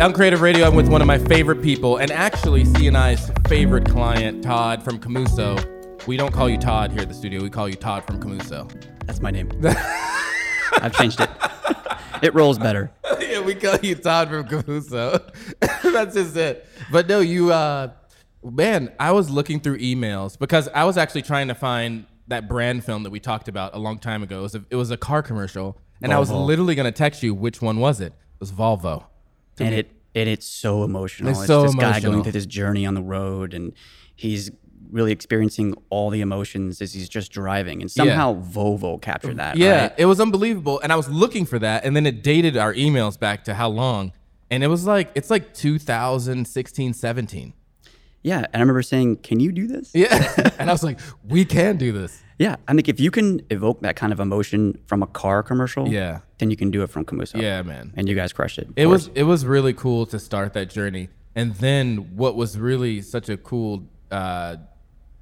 Uncreative Radio. I'm with one of my favorite people, and actually CNI's favorite client, Todd from Camuso. We don't call you Todd here at the studio. We call you Todd from Camuso. That's my name. I've changed it. It rolls better. yeah, we call you Todd from Camuso. That's just it. But no, you, uh, man, I was looking through emails because I was actually trying to find that brand film that we talked about a long time ago. It was a, it was a car commercial, and I was literally going to text you which one was it. It was Volvo. And it and it's so emotional. It's It's, so this guy going through this journey on the road, and he's really experiencing all the emotions as he's just driving. And somehow Volvo captured that. Yeah, right? it was unbelievable. And I was looking for that. And then it dated our emails back to how long? And it was like, it's like 2016, 17. yeah. And I remember saying, "Can you do this?" Yeah. and I was like, we can do this. Yeah, I think if you can evoke that kind of emotion from a car commercial, Yeah. then you can do it from Camuso. Yeah, man. and you guys crushed it. It was it was really cool to start that journey. And then what was really such a cool uh,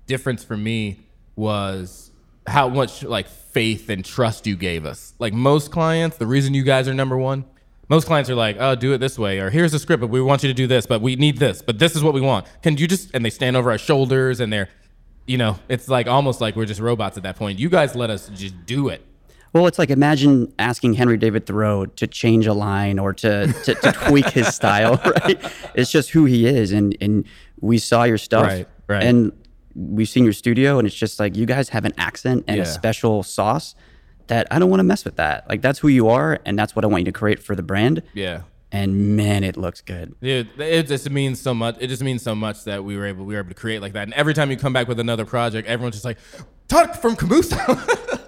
difference for me was how much like faith and trust you gave us. Like most clients, the reason you guys are number one, most clients are like, "Oh, do it this way," or "Here's the script, but we want you to do this, but we need this, but this is what we want." Can you just? And they stand over our shoulders, and they're, you know, it's like almost like we're just robots at that point. You guys let us just do it. Well, it's like imagine asking Henry David Thoreau to change a line or to, to, to tweak his style, right? It's just who he is. And, and we saw your stuff. Right, right. And we've seen your studio, and it's just like you guys have an accent and Yeah. a special sauce that I don't want to mess with that. Like, that's who you are, and that's what I want you to create for the brand. Yeah. And man, it looks good. Dude, it just means so much. It just means so much that we were able we were able to create like that. And every time you come back with another project, everyone's just like, Todd from Camuso.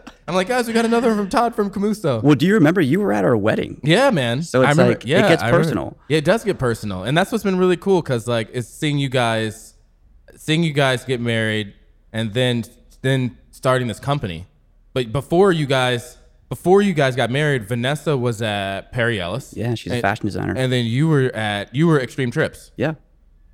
I'm like, guys, we got another one from Todd from Camuso. Well, do you remember you were at our wedding? Yeah, man. So it's like, it gets I remember- personal. Yeah, it does get personal, and that's what's been really cool because like it's seeing you guys, seeing you guys get married, and then then starting this company. But before you guys, before you guys got married, Vanessa was at Perry Ellis. Yeah, she's a fashion designer. And then you were at you were Extreme Trips. yeah.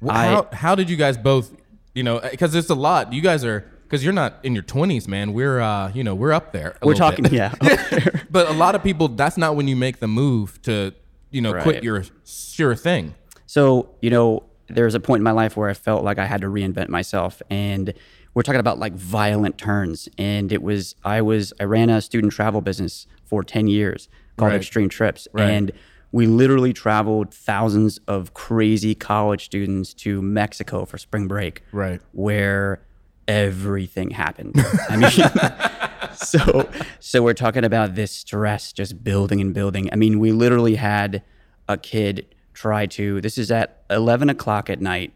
Wh- I- how how did you guys both, you know, because it's a lot. You guys are because you're not in your 20s, man. We're uh, you know, we're up there. We're talking, bit. yeah. but a lot of people, that's not when you make the move to, you know, quit Right. your sure thing. So, you know, there was a point in my life where I felt like I had to reinvent myself. And we're talking about like violent turns. And it was, I was, I ran a student travel business for 10 years called Right. Extreme Trips. Right. And we literally traveled thousands of crazy college students to Mexico for spring break. Right. Where everything happened. I mean, so so we're talking about this stress just building and building. I mean, we literally had a kid try to. This is at eleven o'clock at night,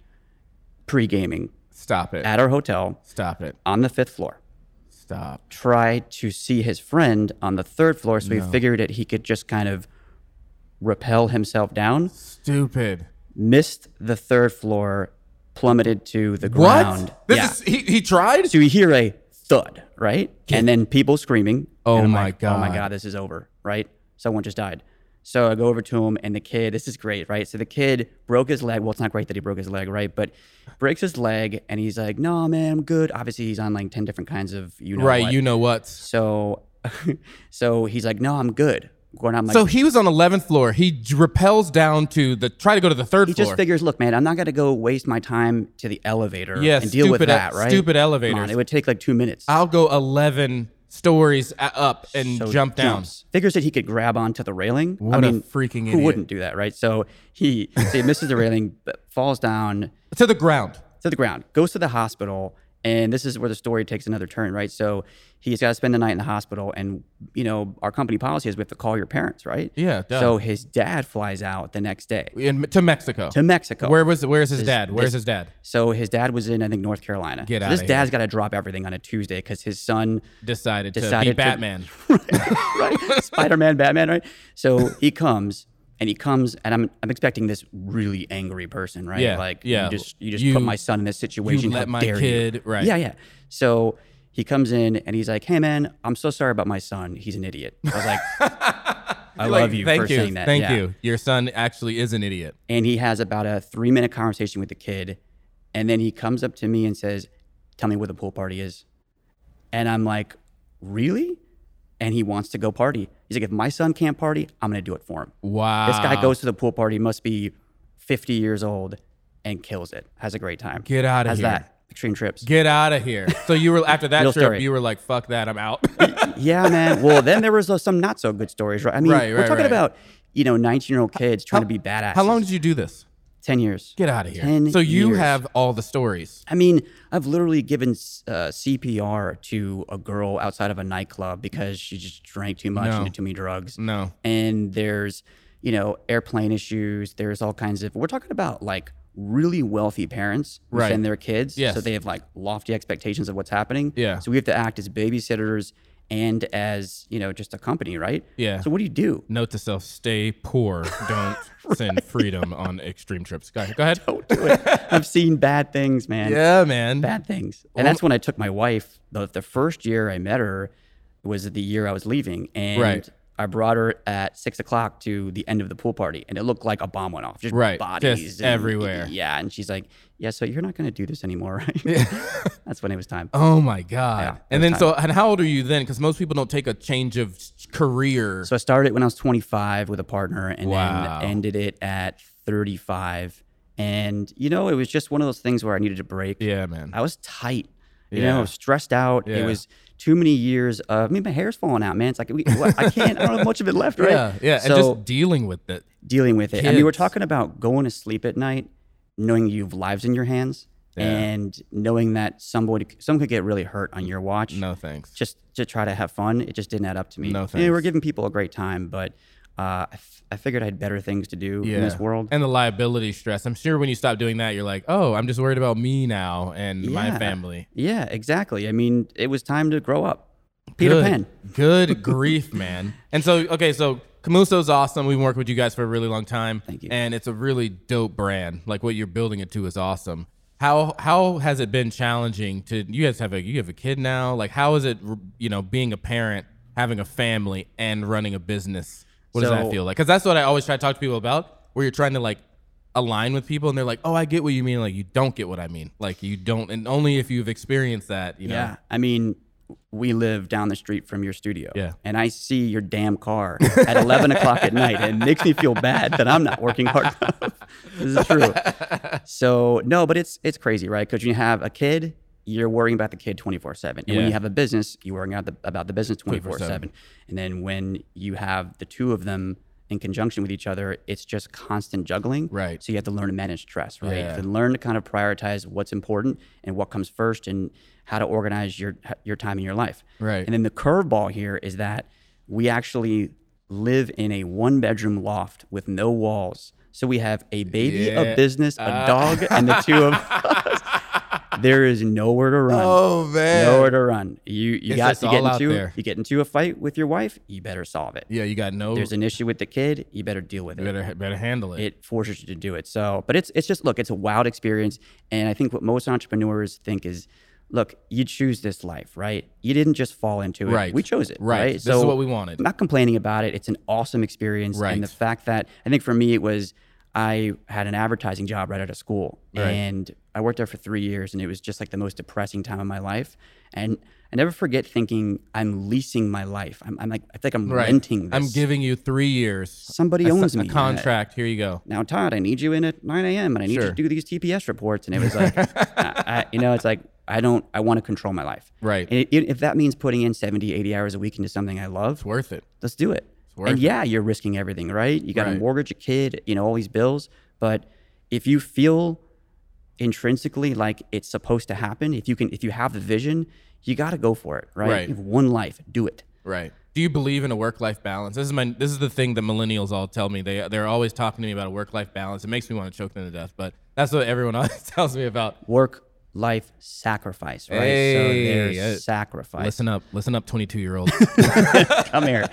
pre gaming Stop it. at our hotel Stop it. on the fifth floor. Stop. Try to see his friend on the third floor, so he figured that he could just kind of repel himself down. Stupid. Missed the third floor, plummeted to the ground. What? This yeah. is he, he tried? So you hear a thud, right? And then people screaming. Oh my like, Oh my God. god, this is over, right? Someone just died. So I go over to him, and the kid. This is great, right? So the kid broke his leg. Well, it's not great that he broke his leg, right? But breaks his leg, and he's like, "No, man, I'm good." Obviously, he's on like ten different kinds of you know right, what. you know what. So, so he's like, "No, I'm good." Going, like, So he was on 11th floor. He repels down to the try to go to the third he floor. just figures, look, man, I'm not gonna go waste my time to the elevator Yeah, and deal with stupid e- that, right? stupid Come on, it would take like two minutes. I'll go 11 stories up and So jump down. Figures that he could grab onto the railing. I What a mean, freaking who wouldn't do that, right? So he, so he misses the railing, but falls down To the ground. to the ground, goes to the hospital, and this is where the story takes another turn, right? So he's got to spend the night in the hospital, and you know our company policy is we have to call your parents, right? Yeah, duh. So his dad flies out the next day In, to Mexico. to Mexico. Where was where's his dad? Where's this- his dad? so his dad was in, I think, North Carolina. Get so outta This dad's got to drop everything on a Tuesday because his son Decided, to be to- Batman. right? Spider Man, Batman, right? So he comes and he comes, and I'm I'm expecting this really angry person, right? Yeah, like yeah. you just you just You- put my son in this situation. You let my dare you? kid- right. Yeah, yeah. So he comes in and he's like, "Hey, man, I'm so sorry about my son. He's an idiot." I was like, "I Like, love you Thank for you. saying that." Thank Yeah. you. Your son actually is an idiot. And he has about a three minute conversation with the kid, and then he comes up to me and says, "Tell me where the pool party is." And I'm like, "Really?" And he wants to go party. He's like, "If my son can't party, I'm gonna do it for him." Wow. This guy goes to the pool party, must be 50 years old and kills it. Has a great time. Get outta Has here. Has that. Extreme trips. Get out of here. So you were after that Real trip, story. you were like, "Fuck that, I'm out." yeah, man. Well, then there was uh, some not so good stories, right? I mean, Right, we're talking right. about, you know, 19 year old kids trying to be badass. How long did you do this? 10 years. Get out of here. 10 so you years. have all the stories. I mean, I've literally given uh, CPR to a girl outside of a nightclub because she just drank too much No. and did too many drugs. No. And there's, you know, airplane issues. There's all kinds of. We're talking about like really wealthy parents who Right. send their kids. Yes. So they have like lofty expectations of what's happening. Yeah. So we have to act as babysitters and as you know just a company, right? Yeah. So what do you do? Note to self: Stay poor. Don't send freedom on extreme trips. Go ahead. Go ahead. Don't do it. I've seen bad things, man. Yeah, man. bad things. And that's when I took my wife. The, the first year I met her was the year I was leaving. And Right. I brought her at six o'clock to the end of the pool party. And it looked like a bomb went off. Just Right. bodies. Just and- everywhere. Yeah. And she's like, Yeah, so you're not going to do this anymore, right? Yeah. that's when it was time. Oh my god. Yeah, and then was so and how old are you then? Because most people don't take a change of career. So I started when I was 25 with a partner and Wow. then ended it at 35. And, you know, it was just one of those things where I needed a break. yeah, man. I was tight. You Yeah. know, stressed out. Yeah. It was too many years of. I mean, my hair's falling out, man. It's like we, I can't. I don't have much of it left, right? Yeah, yeah, So and just dealing with it. dealing with it. I mean, we're talking about going to sleep at night, knowing you have lives in your hands, Yeah. and knowing that somebody, someone could get really hurt on your watch. No thanks. Just to try to have fun, it just didn't add up to me. No thanks. know, we're giving people a great time, but uh, I, I figured I had better things to do yeah. in this world. And the liability stress. I'm sure when you stop doing that, you're like, oh, I'm just worried about me now and my family. Yeah, exactly. I mean, it was time to grow up. Peter Good. Pan. Good grief, man. And so, okay, so Camuso's awesome. We've worked with you guys for a really long time. Thank you. And it's a really dope brand. Like what you're building it to is awesome. How how has it been challenging to you guys have a you have a kid now? Like how is it you know being a parent, having a family, and running a business? What does that feel like? Because that's what I always try to talk to people about. Where you're trying to like align with people, and they're like, "Oh, I get what you mean." Like you don't get what I mean. Like you don't, and only if you've experienced that, you know. Yeah. I mean, we live down the street from your studio. Yeah. And I see your damn car at 11 o'clock at night. And it makes me feel bad that I'm not working hard enough. this is true. So, no, but it's it's crazy, right? Because you have a kid, you're worrying about the kid 24 7. And when you have a business, you're worrying about the, about the business 24 7. And then when you have the two of them in conjunction with each other, it's just constant juggling. Right. So you have to learn to manage stress, right? You Yeah. learn to kind of prioritize what's important and what comes first and how to organize your your time in your life. Right. And then the curveball here is that we actually live in a one bedroom loft with no walls. So we have a baby, Yeah. a business, a Ah. dog, and the two of us. There is nowhere to run. Oh man. Nowhere to run. You you It's got just to get into there. you get into a fight with your wife, you better solve it. Yeah, you got no. There's an issue with the kid, you better deal with you it better better handle it. it forces you to do it. So, but it's it's just look, it's a wild experience, and I think what most entrepreneurs think is, look, you choose this life, right? You didn't just fall into it. Right. We chose it, Right. right? This is what we wanted. I'm not complaining about it. It's an awesome experience, Right. and the fact that I think for me it was. I had an advertising job right out of school, Right. and I worked there for three years, and it was just like the most depressing time of my life. And I never forget thinking I'm leasing my life. I'm, I'm like I think I'm right. renting this. I'm giving you three years. Somebody a, owns a me. contract. Here you go. now Todd, I need you in at 9 a.m. and I need you to do these TPS reports. And it was like, I, you know, it's like, I don't, I want to control my life. Right. And it, if that means putting in 70, 80 hours a week into something I love, It's worth it. let's do it. And it. yeah, you're risking everything, right? You got Right. a mortgage, a kid, you know, all these bills. But if you feel intrinsically like it's supposed to happen, if you can, if you have the vision, you got to go for it, right? Right. You have one life, do it. Right. Do you believe in a work-life balance? This is my. This is the thing that millennials all tell me. They they're always talking to me about a work-life balance. It makes me want to choke them to death. But that's what everyone always tells me about. Work, life, sacrifice, right? so Hey, there's yeah. sacrifice. Listen up. Listen up, 22-year-old. come here.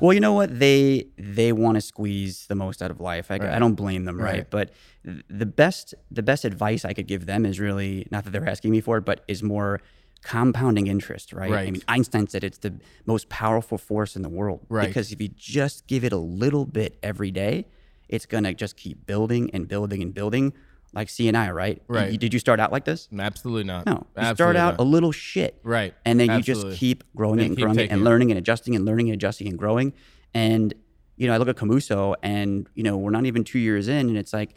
Well, you know what? They they want to squeeze the most out of life. I, I don't blame them, right? Right. But the best the best advice I could give them is really not that they're asking me for it, but is more compounding interest, right? I mean, Einstein said it's the most powerful force in the world. Right. Because if you just give it a little bit every day, it's gonna just keep building and building and building. Like CNI, right? Right. You- did you start out like this? Absolutely not. No, you start out not. a little shit, Right. And then you just keep growing And it and growing it and it. learning and adjusting and learning and adjusting and growing. And you know, I look at Camuso, and you know, we're not even two years in, and it's like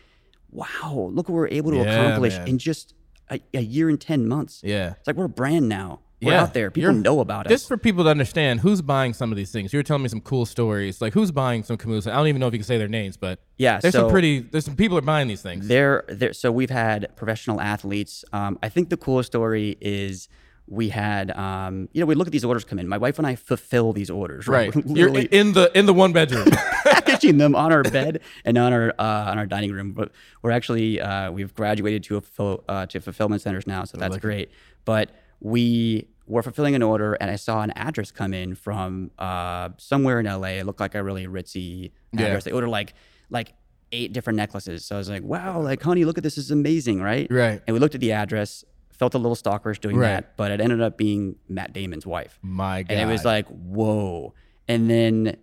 wow, look what we're able to Yeah, accomplish man. in just a, a year and 10 months. Yeah. It's like we're a brand now. We're Yeah. out there. People You're- know about it. Just for people to understand, who's buying some of these things? You were telling me some cool stories. Like who's buying some Camuso? I don't even know if you can say their names, but Yeah, there's some pretty. There's some people are buying these things. There, there. So we've had professional athletes. Um, I think the coolest story is we had, um, you know, we look at these orders come in. My wife and I fulfill these orders. Right, Right. You're in the in the one bedroom. packaging them on our bed and on our uh, on our dining room. But we're actually uh, we've graduated to a full, uh, to fulfillment centers now, so that's great. But we were fulfilling an order, and I saw an address come in from uh, somewhere in LA. It looked like a really ritzy Yeah. address. They ordered like like eight different necklaces. So I was like, wow, like honey, look at this, this is amazing, right? Right. And we looked at the address. Felt a little stalkerish doing Right. that, but it ended up being Matt Damon's wife. My God. And it was like, whoa. And then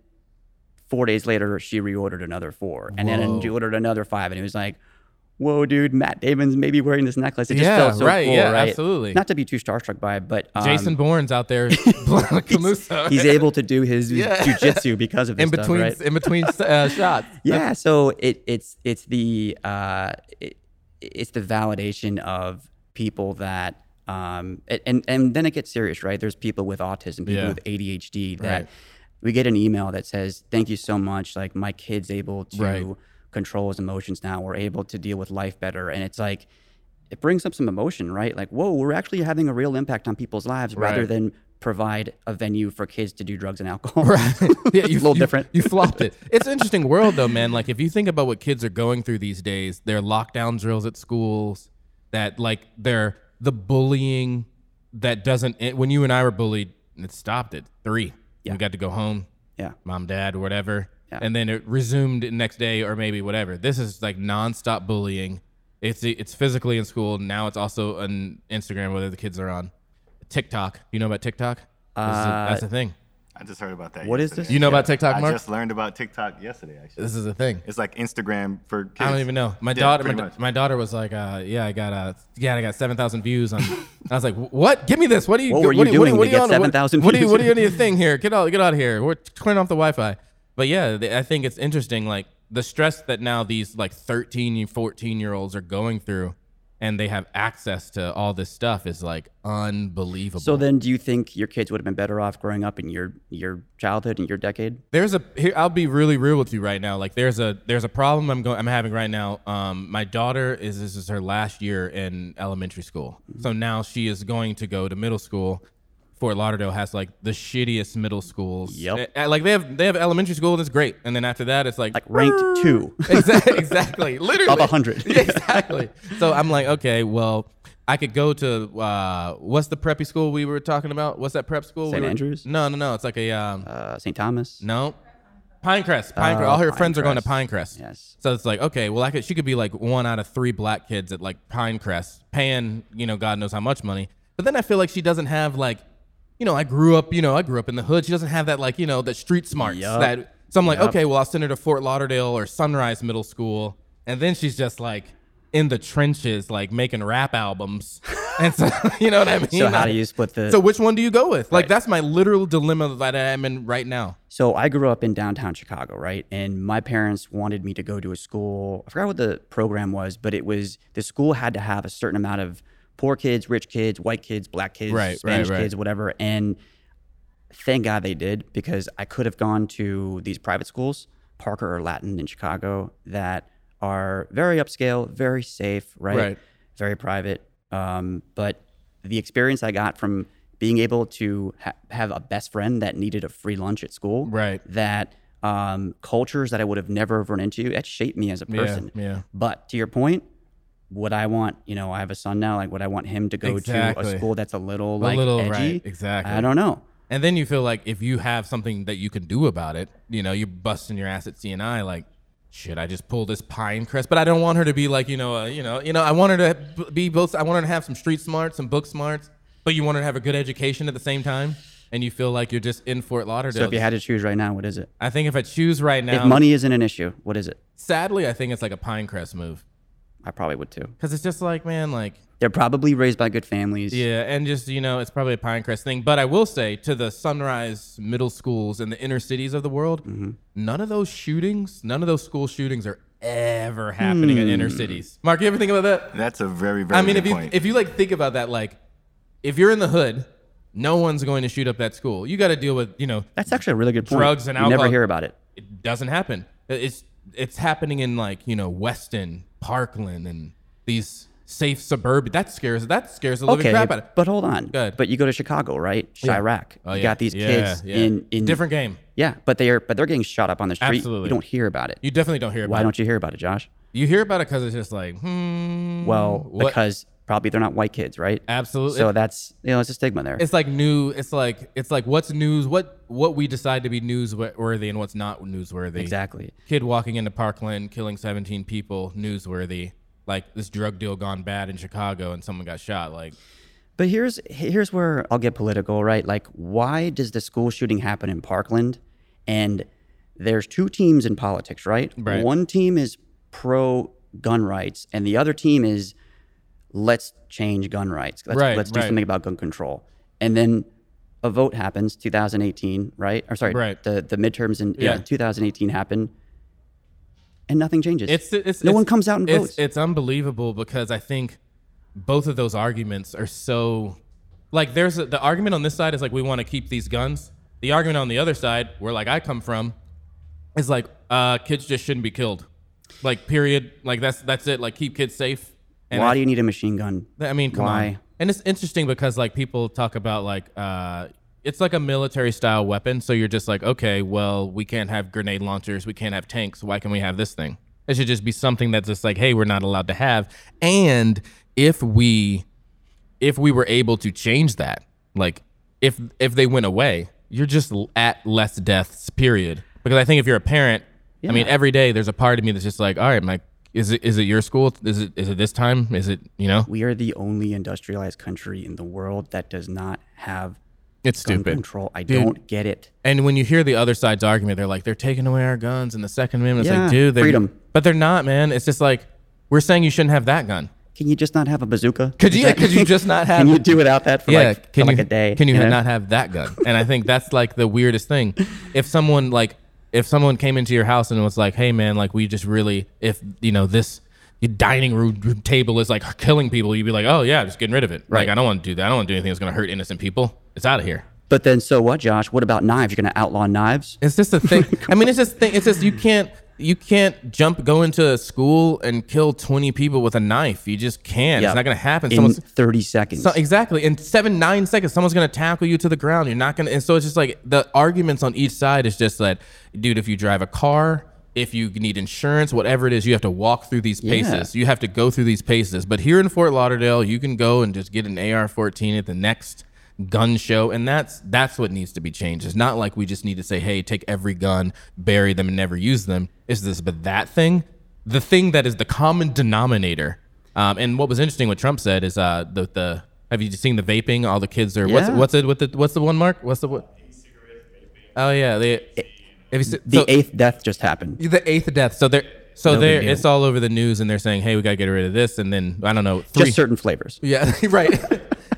four days later, she reordered another four. And then she ordered another five. And it was like, whoa, dude, Matt Damon's maybe wearing this necklace. It just Yeah, felt so right, cool, yeah, right? absolutely. Not to be too starstruck by it, but um, Jason Bourne's out there Camuso he's able to do his Yeah. jujitsu because of this in stuff, between right? in between uh, shots. yeah so it it's it's the uh it, it's the validation of people that um and- and and then it gets serious right there's people with autism people Yeah. with adhd that Right. we get an email that says thank you so much like my kid's able to Right. Control his emotions now we're able to deal with life better and it's like it brings up some emotion right like whoa we're actually having a real impact on people's lives rather than provide a venue for kids to do drugs and alcohol Right. Yeah, you, a little you- different. You flopped it. It's an interesting world though, man. Like if you think about what kids are going through these days, their lockdown drills at schools, that like they're the bullying that doesn't it- when you and I were bullied, it stopped at three. Yeah. We got to go home, yeah mom, dad, whatever. Yeah. And then it resumed next day or maybe whatever. This is like nonstop bullying. It's it's physically in school. Now it's also on Instagram, whether the kids are on TikTok. You know about TikTok? This is a- that's the thing. I just heard about that. What is yesterday. this? You know about TikTok, Mark? I just learned about TikTok yesterday. Actually, This is a thing. it's like Instagram for kids. I don't even know. My Yeah, daughter, my, da- my daughter was like, uh, "Yeah, I got uh, yeah, I got seven thousand views on." I was like, "What? Give me this. What are you? Doing? What were you what, are- doing what, to are you get on? 7,000 What, what are you? views? What are you on your thing here? Get out, get out of here. We're turning off the Wi-Fi." But yeah, I think it's interesting, like the stress that now these like 13, 14 year olds are going through, and they have access to all this stuff is like unbelievable. So then, do you think your kids would have been better off growing up in your your childhood and your decade? there's a here, I'll be really real with you right now. Like there's a there's a problem I'm going I'm having right now. Um, my daughter is this is her last year in elementary school, so now she is going to go to middle school. Fort Lauderdale has like the shittiest middle schools. Yep. Uh, like they have they have elementary school and it's great, and then after that it's like Like ranked two. exactly, exactly. Literally. Of 100. Exactly. So I'm like, okay, well, I could go to uh, what's the preppy school we were talking about? What's that prep school? we St. were- Andrews? No, no, no. It's like a um, Uh, St. Thomas. no. Pinecrest. Pinecrest. Oh, All her friends are going to Pinecrest. Pinecrest. Yes. So it's like, okay, well, I could, she could be like one out of three black kids at like Pinecrest, paying, you know, God knows how much money. But then I feel like she doesn't have like, you know, I grew up, you know, I grew up in the hood. She doesn't have that like, you know, that street smarts. Yup. That so I'm like, okay, well, I'll send her to Fort Lauderdale or Sunrise Middle School, and then she's just like in the trenches, like making rap albums. and so, you know what I mean? So how do you split the? So which one do you go with? Like Right. that's my literal dilemma that I'm in right now. So I grew up in downtown Chicago, right? And my parents wanted me to go to a school. I forgot what the program was, but it was the school had to have a certain amount of poor kids, rich kids, white kids, black kids, Right, right, Spanish right. kids, whatever. And thank God they did because I could have gone to these private schools, Parker or Latin in Chicago, that are very upscale, very safe, right? Right. Very private. Um, but the experience I got from being able to ha- have a best friend that needed a free lunch at school, Right. That um, cultures that I would have never run into, that shaped me as a person. yeah. But to your point, would I want, you know, I have a son now, like would I want him to go to a school that's a little like little, edgy? right, exactly. I don't know. And then you feel like if you have something that you can do about it, you know, you're busting your ass at CNI, like, should I just pull this Pinecrest? But I don't want her to be like, you know, uh, you know, you know, I want her to be both. I want her to have some street smarts, some book smarts, but you want her to have a good education at the same time. And you feel like you're just in Fort Lauderdale. So if you had to choose right now, what is it? I think if I choose right now, if money isn't an issue, what is it? sadly, I think it's like a Pinecrest move I probably would too. because it's just like, man, like They're probably raised by good families. Yeah, and just you know, it's probably a Pinecrest thing. But I will say to the Sunrise middle schools in the inner cities of the world, Mm-hmm. none of those shootings, none of those school shootings are ever happening in inner cities. Mark, you ever think about that? That's a very, very I mean, good if you point. if you like think about that, like if you're in the hood, no one's going to shoot up that school. You got to deal with you know That's actually a really good point. Drugs and you never hear about it. it doesn't happen. It's it's happening in like you know Weston, Parkland, and these safe suburban. That scares that scares the living Okay, crap out of. but hold on. good. But you go to Chicago, right? Chiraq. Oh, you yeah. got these Yeah, kids yeah. in in different game. Yeah, but they are but they're getting shot up on the street. Absolutely. You don't hear about it. You definitely don't hear about. It. Why don't you hear about it, Josh? You hear about it because it's just like hmm. Well, what- because probably they're not white kids, right? absolutely. So that's you know it's a stigma there. it's like new. It's like it's like what's news. What what we decide to be newsworthy and what's not newsworthy. exactly. Kid walking into Parkland, killing 17 people, newsworthy. Like this drug deal gone bad in Chicago and someone got shot. Like But here's here's where I'll get political, right? Like, why does the school shooting happen in Parkland? And there's two teams in politics, right? Right. One team is pro gun rights, and the other team is let's change gun rights. Let's, Right, let's do right. something about gun control. And then a vote happens, 2018, right? Or sorry, Right. the the midterms in yeah. Yeah. 2018 happen, and nothing changes. It's it's no it's- one comes out and it's, votes. It's unbelievable because I think both of those arguments are so like there's a, the argument on this side is like we want to keep these guns. The argument on the other side, where like I come from, is like uh, kids just shouldn't be killed. Like period. Like that's that's it. Like keep kids safe. And why I, do you need a machine gun? I mean, come why? on. And it's interesting because like people talk about like uh it's like a military style weapon. So you're just like, okay, well, we can't have grenade launchers, we can't have tanks. Why can we have this thing? It should just be something that's just like, hey, we're not allowed to have. And if we if we were able to change that, like if if they went away, you're just at less deaths, period. Because I think if you're a parent, I mean, every day there's a part of me that's just like, all right, my is it is it your school? Is it is it this time? Is it you know? We are the only industrialized country in the world that does not have It's gun stupid. control. I Dude. don't get it. And when you hear the other side's argument, they're like, they're taking away our guns and the Second Amendment. It's like, dude, they're, freedom. But they're not, man. It's just like we're saying you shouldn't have that gun. Can you just not have a bazooka? Could you? Could you just not have? Can you do without that for yeah, like, for can like you, a day? Can you, know? not have that gun? And I think that's like the weirdest thing. If someone like, if someone came into your house and was like, "Hey, man, like we just really, if you know this." Dining room table is like killing people. You'd be like, "Oh yeah, just getting rid of it." Right. Like I don't want to do that. I don't want to do anything that's going to hurt innocent people. It's out of here. But then, so what, Josh? What about knives? You're going to outlaw knives? It's just a thing. I mean, it's just thing. It's just you can't you can't jump go into a school and kill twenty people with a knife. You just can't. Yeah. It's not gonna happen. in Someone's 30 seconds. so, exactly in seven nine seconds. Someone's gonna tackle you to the ground. You're not gonna. And so it's just like the arguments on each side is just that, dude. If you drive a car. If you need insurance, whatever it is, you have to walk through these paces. Yeah. You have to go through these paces. But here in Fort Lauderdale, you can go and just get an AR-14 at the next gun show and that's that's what needs to be changed it's not like we just need to say hey take every gun bury them and never use them it's this but that thing the thing that is the common denominator um, and what was interesting what trump said is uh the the have you seen the vaping all the kids are what's Yeah. what's it what the what's the one mark what's the what oh yeah they have you seen, the so- eighth death just happened. the eighth death so they're so No big they're deal. it's all over the news and they're saying hey we gotta get rid of this and then i don't know three Just certain flavors. yeah right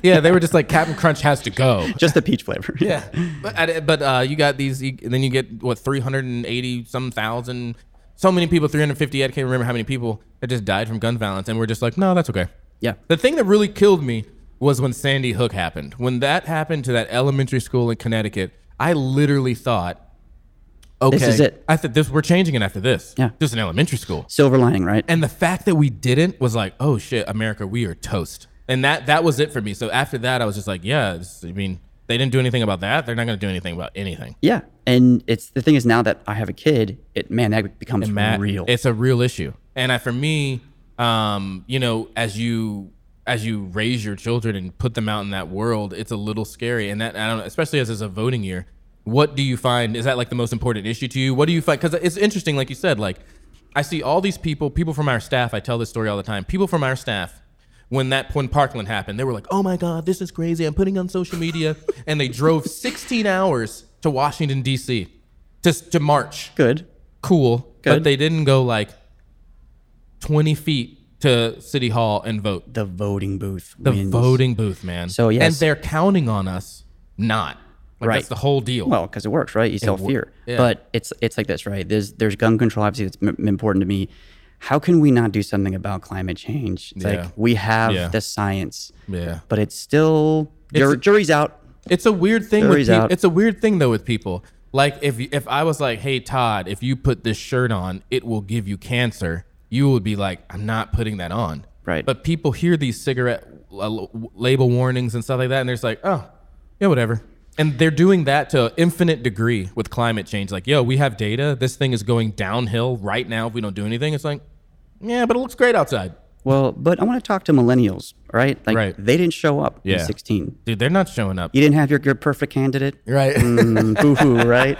yeah they were just like captain crunch has to go Just the peach flavor. yeah, but but uh, you got these, you, and then you get what three hundred and eighty some thousand, so many people, three hundred fifty. I can't remember how many people that just died from gun violence, and we're just like, no, that's okay. Yeah. The thing that really killed me was when Sandy Hook happened. When that happened to that elementary school in Connecticut, I literally thought, okay, is it. I thought this we're changing it after this. Yeah. this is an elementary school. Silver lining, right? And the fact that we didn't was like, oh shit, America, we are toast. And that that was it for me. So after that, I was just like, yeah. it's- I mean, they didn't do anything about that. They're not going to do anything about anything. yeah. And it's the thing is now that I have a kid, it man, that becomes Matt, real. It's a real issue. And I, for me, um, you know, as you as you raise your children and put them out in that world, it's a little scary. And that I don't know, especially as it's a voting year. What do you find is that like the most important issue to you? What do you find? Because it's interesting, like you said, like I see all these people, people from our staff. I tell this story all the time. People from our staff. When that when Parkland happened, they were like, "Oh my God, this is crazy! I'm putting on social media," and they drove 16 hours to Washington D.C. to to march Good. cool, but they didn't go like 20 feet to City Hall and vote. The voting booth. The wins. voting booth, man. So, yes. And they're counting on us not. Like Right. that's the whole deal. Well, because it works, right? You sell fear. yeah. But it's it's like this, right? There's there's gun control. Obviously, it's m- important to me. How can we not do something about climate change? It's Yeah. like we have Yeah. the science, yeah. but it's still jur- jury's out. It's a weird thing with Jury's out. It's a weird thing though with people. Like if if I was like, "Hey Todd, if you put this shirt on, it will give you cancer." You would be like, "I'm not putting that on." Right. But people hear these cigarette uh, label warnings and stuff like that and they're just like, "Oh, yeah, whatever." And they're doing that to an infinite degree with climate change. Like, "Yo, we have data. This thing is going downhill right now if we don't do anything." It's like, "Yeah, but it looks great outside." Well, but I want to talk to millennials, right? Like Right. they didn't show up Yeah. in 16. Dude, they're not showing up. You didn't have your, your perfect candidate. Right. Mm, boo-hoo, right?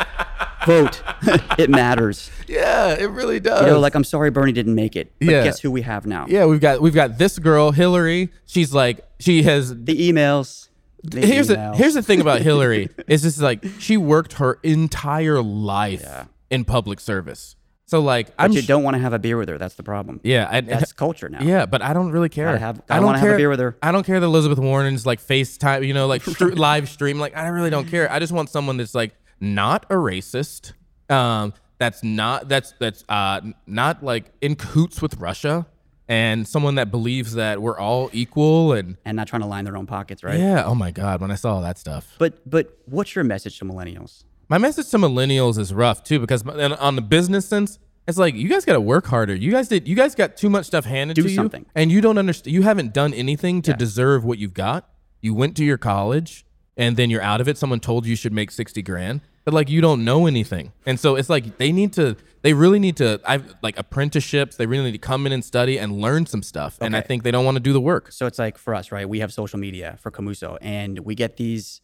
Vote. it matters. yeah, it really does. You know, like I'm sorry Bernie didn't make it. But Yeah. guess who we have now? Yeah, we've got we've got this girl Hillary. She's like she has. The emails. The Here's the here's the thing about Hillary is just like she worked her entire life in public service. So like I'm you sh- don't want to have a beer with her. That's the problem. yeah I, That's culture now. yeah, but I don't really care. Gotta have- I don't wanna have a care. beer with her. I don't care that Elizabeth Warren's like FaceTime, you know, like str- live stream. Like I really don't care. I just want someone that's like not a racist. Um, that's not that's that's uh not like in coots with Russia, and someone that believes that we're all equal and And not trying to line their own pockets, right? yeah. Oh my God, when I saw all that stuff. But but what's your message to millennials? My message to millennials is rough too because on the business sense, it's like you guys got to work harder. You guys did. You guys got too much stuff handed Do to you, something. and you don't understand. You haven't done anything to deserve what you've got. You went to your college, and then you're out of it. Someone told you you should make sixty grand, but like you don't know anything, and so it's like they need to. They really need to. I've like apprenticeships. They really need to come in and study and learn some stuff. And I think they don't want to do the work. So it's like for us, right? We have social media for Camuso, and we get these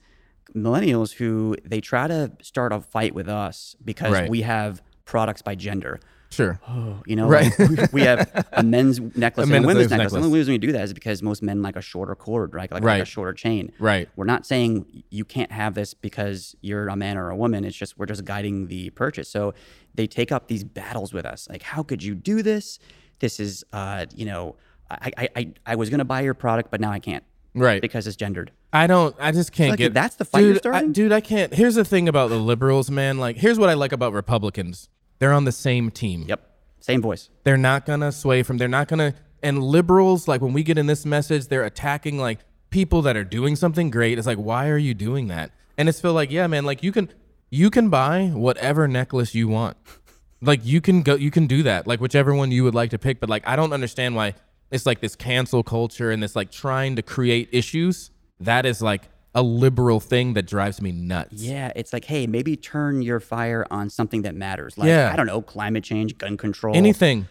millennials who they try to start a fight with us because Right. we have products by gender. Sure. You know, Right. like, we have a men's necklace and a men's women's necklace. necklace. The only reason we do that is because most men like a shorter cord, right? Like, like a shorter chain. Right. We're not saying you can't have this because you're a man or a woman. It's just we're just guiding the purchase. So they take up these battles with us. Like, how could you do this? This is, uh, you know, I, I, I, I was gonna buy your product, but now I can't Right. because it's gendered. I don't. I just can't like get. that's the fight you're dude, I, starting? dude, I can't. Here's the thing about the liberals, man. Like, here's what I like about Republicans. They're on the same team. Yep. Same voice. They're not gonna sway from. They're not gonna. And liberals, like when we get in this message, they're attacking like people that are doing something great. It's like, why are you doing that? And it's feel like, yeah, man. Like you can, you can buy whatever necklace you want. Like you can go, you can do that. Like whichever one you would like to pick. But like, I don't understand why it's like this cancel culture and this like trying to create issues. That is like a liberal thing that drives me nuts. Yeah, it's like, hey, maybe turn your fire on something that matters. Like, Yeah. I don't know, climate change, gun control, Anything.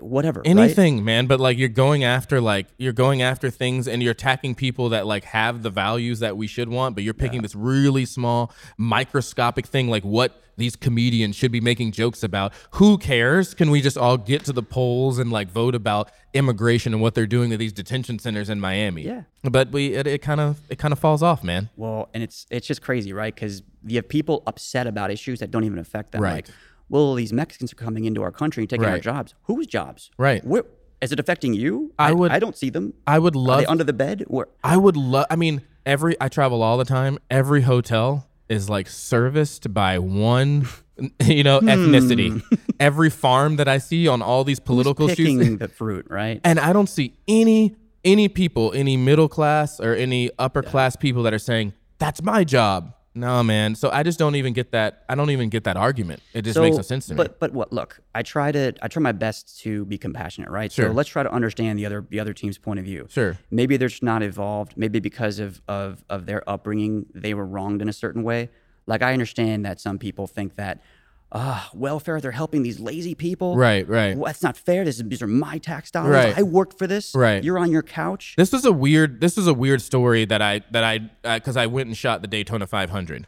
Whatever. right? anything man but like you're going after like you're going after things and you're attacking people that like have the values that we should want but you're picking this really small microscopic thing like what these comedians should be making jokes about who cares can we just all get to the polls and like vote about immigration and what they're doing to these detention centers in miami Yeah. but we it kind of it kind of falls off man Well, and it's it's just crazy, right? Because you have people upset about issues that don't even affect them. Right. Like, well, these Mexicans are coming into our country and taking our jobs. Whose jobs? Right. Where, is it affecting you? I would- I don't see them. i would love they under the bed? Or I would love. I mean, every I travel all the time. Every hotel is like serviced by one, you know, hmm. ethnicity. every farm that I see on all these political shoots, picking the fruit, right? and I don't see any any people, any middle class or any upper class people that are saying that's my job. No, man. So I just don't even get that. I don't even get that argument. It just makes no sense to me. but but what? Look, I try to I try my best to be compassionate, right? Sure. So let's try to understand the other the other team's point of view. Sure. Maybe they're just not evolved. Maybe because of of of their upbringing, they were wronged in a certain way. Like I understand that some people think that. Ah, welfare, they're helping these lazy people. Right, right. Well, that's not fair. This is, these are my tax dollars. Right. I worked for this. Right. You're on your couch. This was a weird. This was a weird story that I that I because I went and shot the Daytona 500,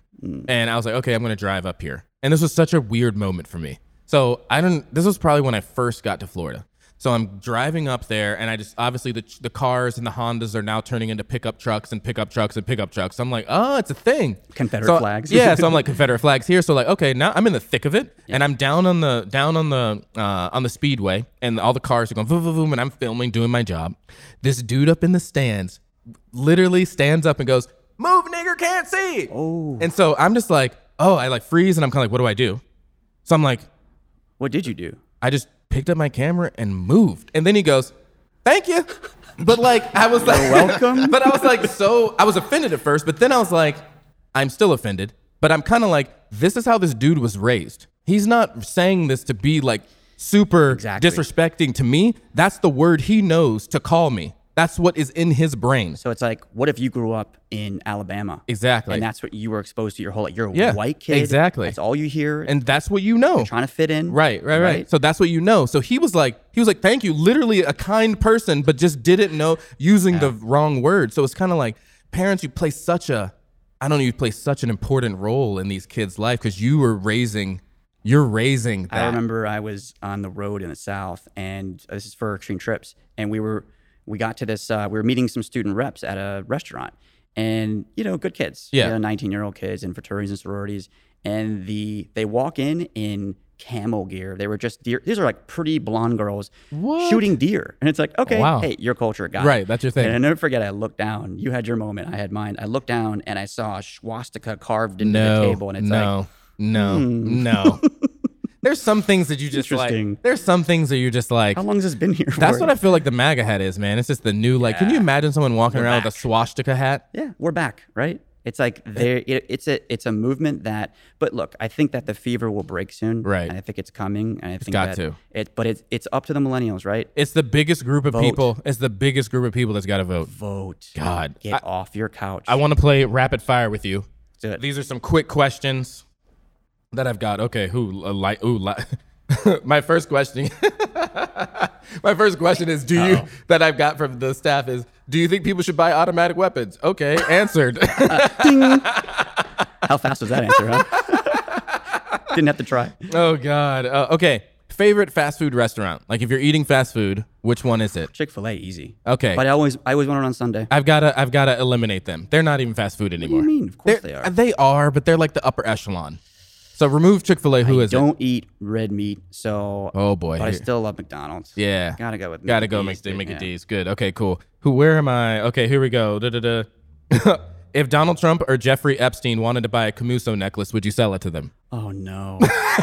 and I was like, okay, I'm gonna drive up here, and this was such a weird moment for me. So I don't. This was probably when I first got to Florida. So I'm driving up there, and I just obviously the the cars and the Hondas are now turning into pickup trucks and pickup trucks and pickup trucks. I'm like, oh, it's a thing. Confederate So- flags. yeah, so I'm like Confederate flags here. So like, okay, now I'm in the thick of it, and I'm down on the down on the uh, on the speedway, and all the cars are going boom, boom, boom, and I'm filming, doing my job. This dude up in the stands, literally stands up and goes, move, nigger, can't see. Oh. And so I'm just like, oh, I like freeze and I'm kind of like, what do I do? So I'm like, What did you do? I just picked up my camera and moved. And then he goes, thank you. But like, I was like, welcome. but I was like, so I was offended at first, but then I was like, I'm still offended. But I'm kind of like, this is how this dude was raised. He's not saying this to be like super Exactly. disrespecting to me. That's the word he knows to call me. That's what is in his brain. So it's like, what if you grew up in Alabama? Exactly. And that's what you were exposed to your whole life. You're a Yeah, white kid. exactly. That's all you hear. And and that's what you know. trying to fit in. Right, right, right, So that's what you know. So he was like, he was like, thank you, literally a kind person, but just didn't know using the wrong word. So it's kind of like parents, you play such a, I don't know, you play such an important role in these kids' life because you were raising, you're raising that. I remember I was on the road in the South, and this is for Extreme Trips, and we were we got to this. Uh, we were meeting some student reps at a restaurant, and you know, good kids, Yeah. nineteen year old kids in fraternities and sororities, and the they walk in in camel gear. They were just deer. These are like pretty blonde girls shooting deer, and it's like, okay, Wow. hey, your culture, got Right, that's your thing. And I never forget. I looked down. You had your moment. I had mine. I looked down and I saw a swastika carved into no, the table, and it's like, no, no, no. There's some things that you just like. There's some things that you're just like. how long has this been here? That's for? what I feel like the MAGA hat is, man. It's just the new, like, can you imagine someone walking around with a swastika hat? yeah, we're back, right? It's like there. It, it's a it's a movement that. But look, I think that the fever will break soon. Right. And I think it's coming. And I think got that to. It, but it's it's up to the millennials, right? It's the biggest group of Vote. people. It's the biggest group of people that's got to vote. Vote. God. Get I- off your couch. I want to play rapid fire with you. do it. These are some quick questions that I've got. Okay, who uh, like? Ooh, li- my first question. my first question is: Do you that I've got from the staff is? Do you think people should buy automatic weapons? Okay, answered. How fast was that answer, huh? Didn't have to try. oh God. Uh, okay, favorite fast food restaurant? Like if you're eating fast food, which one is it? Chick Fil A, easy. Okay. But I always I always want it on Sunday. I've gotta I've gotta eliminate them. They're not even fast food anymore. What do you mean? Of course They're- they are. They are, but they're like the upper echelon. So remove Chick Fil A. Who is it? Don't eat red meat. So. Oh boy. But I still love McDonald's. Yeah. Gotta go with. Gotta go Mickey make D's, the dude, Mickey yeah. D's. Good. Okay, cool. Who? Where am I? Okay, here we go. Da, da, da. if Donald Trump or Jeffrey Epstein wanted to buy a Camuso necklace, would you sell it to them? Oh no.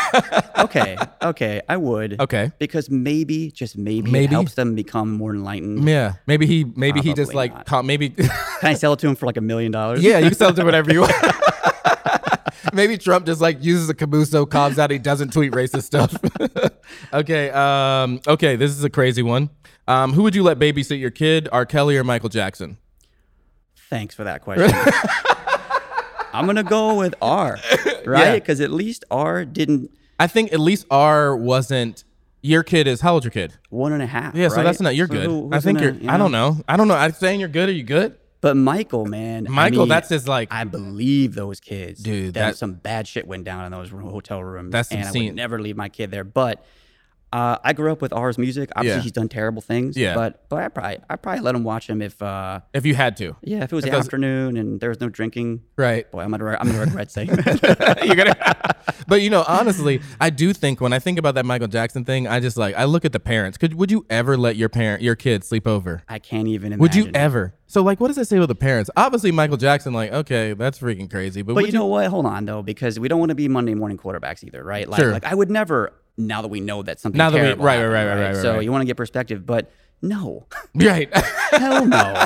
okay, okay, I would. Okay. Because maybe, just maybe, Maybe? it helps them become more enlightened. Yeah. Maybe he. Maybe he just Probably like. not. maybe. Can I sell it to him for like a million dollars? yeah. You can sell it to whatever you want. Maybe Trump just like uses a Camuso, calms out, he doesn't tweet racist stuff. okay, um, okay, this is a crazy one. Um, who would you let babysit your kid, R. Kelly or Michael Jackson? Thanks for that question. I'm gonna go with R, right? Because at least R didn't I think at least R wasn't. Your kid is how old's your kid? one and a half. Yeah, so right? that's not. You're So good. who- I think gonna, you're. you I don't know. I don't know. I'm saying you're good. Are you good? But Michael, man, I Michael, mean, that's his like. I believe those kids, Dude, That, that- some bad shit went down in those hotel rooms. That's and I would never leave my kid there. But uh, I grew up with R's music. Obviously, Yeah. he's done terrible things. Yeah. But but I probably I probably let him watch him if uh if you had to, yeah if it was the those- afternoon and there was no drinking. right? Boy, I'm gonna re- I'm gonna regret saying that. you're gonna. but you know, honestly, I do think when I think about that Michael Jackson thing, I just like I look at the parents. Could would you ever let your parent, your kid, sleep over? I can't even imagine. Would you ever? So like, what does that say with the parents? Obviously, Michael Jackson. Like, okay, that's freaking crazy. But, But would you know what? Hold on though, because we don't want to be Monday morning quarterbacks either, right? Like, Sure. like I would never. Now that we know that something Now that we- terrible right, right, right, right, right, So right. you want to get perspective, but no, right? hell no.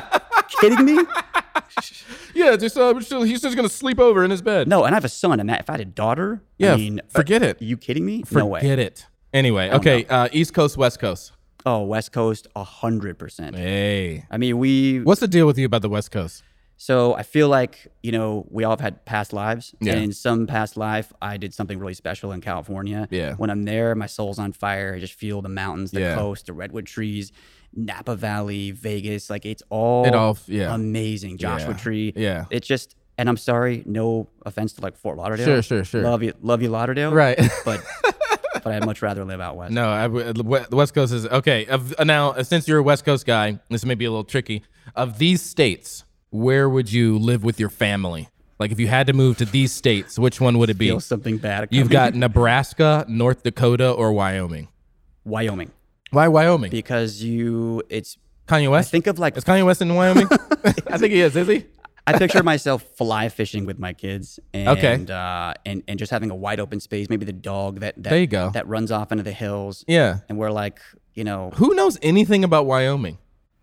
Kidding me? yeah, just uh, still, he's just gonna sleep over in his bed. No, and I have a son, and if I had a daughter, Yeah, I mean, uh, forget it. Are you kidding me? no way. Forget it. Anyway, okay. Uh, East Coast, West Coast. Oh, West Coast, a hundred percent. Hey, I mean, we. what's the deal with you about the West Coast? So I feel like you know we all have had past lives, Yeah. and in some past life, I did something really special in California. Yeah. When I'm there, my soul's on fire. I just feel the mountains, the Yeah. coast, the redwood trees, Napa Valley, Vegas. Like it's all, It all- yeah. amazing. Joshua Yeah. Tree. Yeah. It's just, and I'm sorry, no offense to like Fort Lauderdale. Sure, sure, sure. Love you, love you, Lauderdale. Right. But but I'd much rather live out west. No, I, West Coast is okay. Of, now, since you're a West Coast guy, this may be a little tricky. Of these states, where would you live with your family? Like, if you had to move to these states, which one would it be? Feel something bad. You've got Nebraska, North Dakota, or Wyoming. Wyoming Why Wyoming? because you. It's Kanye West. think of like is Kanye West in Wyoming? I think he is. Is he? I picture myself fly fishing with my kids and Okay. uh, and and just having a wide open space, maybe the dog that, that There you go. that runs off into the hills. Yeah. And we're like, you know, Who knows anything about Wyoming?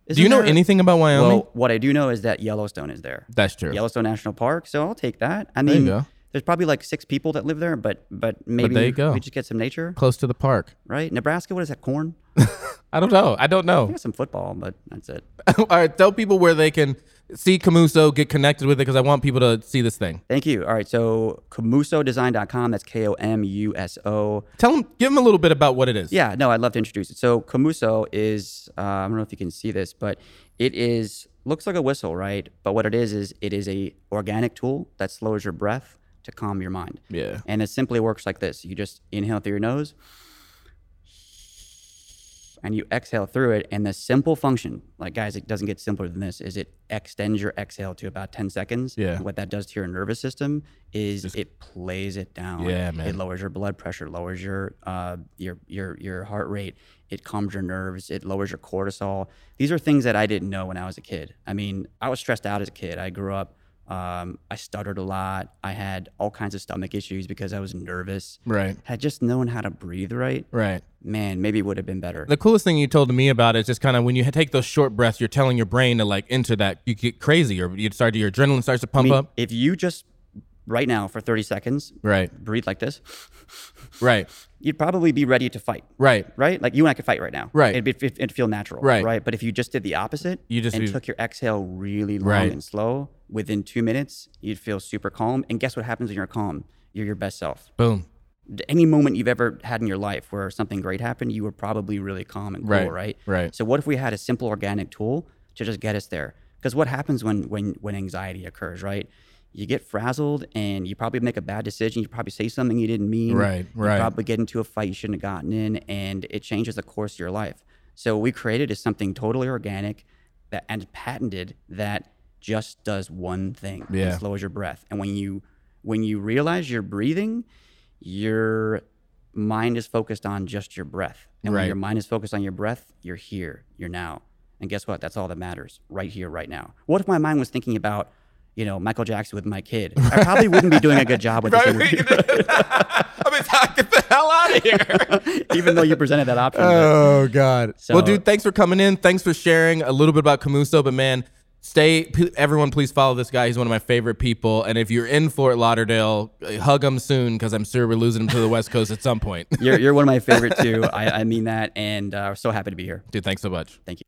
Do isn't you know there- anything about Wyoming? Well, what I do know is that Yellowstone is there. That's true. Yellowstone National Park, so I'll take that. I mean, there's probably like six people that live there, but but maybe there you go. we just get some nature, Close to the park. right? Nebraska, what is that? Corn? I don't know. I don't know. I some football, but that's it. All right, tell people where they can see Komuso, get connected with it, because I want people to see this thing. Thank you. All right, so komusodesign.com. That's K O M U S O. Tell them, give them a little bit about what it is. Yeah, no, I'd love to introduce it. So Komuso is uh, I don't know if you can see this, but it is looks like a whistle, right? But what it is is it is a organic tool that slows your breath to calm your mind. Yeah. And it simply works like this. You just inhale through your nose and you exhale through it. And the simple function, like guys, it doesn't get simpler than this, is it extends your exhale to about 10 seconds. Yeah. And what that does to your nervous system is it plays it down. Yeah, man. It lowers your blood pressure, lowers your uh, your your your heart rate. It calms your nerves. It lowers your cortisol. These are things that I didn't know when I was a kid. I mean, I was stressed out as a kid. I grew up. Um, I stuttered a lot. I had all kinds of stomach issues because I was nervous. Right. Had just known how to breathe right, Right. man, maybe it would have been better. The coolest thing you told me about is just kind of when you take those short breaths, you're telling your brain to like enter that. You get crazy, or you start your adrenaline starts to I pump mean, up. if you just right now for 30 seconds Right. breathe like this, Right. you'd probably be ready to fight. Right. right? Like you and I could fight right now. Right. It'd, be, it'd feel natural. Right. Right. But if you just did the opposite You just and be- took your exhale really long Right. and slow, within two minutes, you'd feel super calm. And guess what happens when you're calm? You're your best self. Boom. Any moment you've ever had in your life where something great happened, you were probably really calm and cool, Right. right? Right. So what if we had a simple organic tool to just get us there? Because what happens when when when anxiety occurs, right? You get frazzled and you probably make a bad decision. You probably say something you didn't mean. Right, You right. probably get into a fight you shouldn't have gotten in, and it changes the course of your life. So what we created is something totally organic that and patented that just does one thing. Yeah. slows your breath. And when you when you realize you're breathing, your mind is focused on just your breath. And when your mind is focused on your breath, you're here, you're now. And guess what? That's all that matters, right here, right now. What if my mind was thinking about, you know, Michael Jackson with my kid? I probably wouldn't be doing a good job with this interview, I mean, get the hell out of here. even though you presented that option. but- Oh God. So- well, dude, thanks for coming in. Thanks for sharing a little bit about Komuso. But man, stay. p- Everyone, please follow this guy. He's one of my favorite people. And if you're in Fort Lauderdale, hug him soon because I'm sure we're losing him to the West Coast at some point. you're, you're one of my favorite too. I, I mean that, and uh, so happy to be here. dude, thanks so much. Thank you.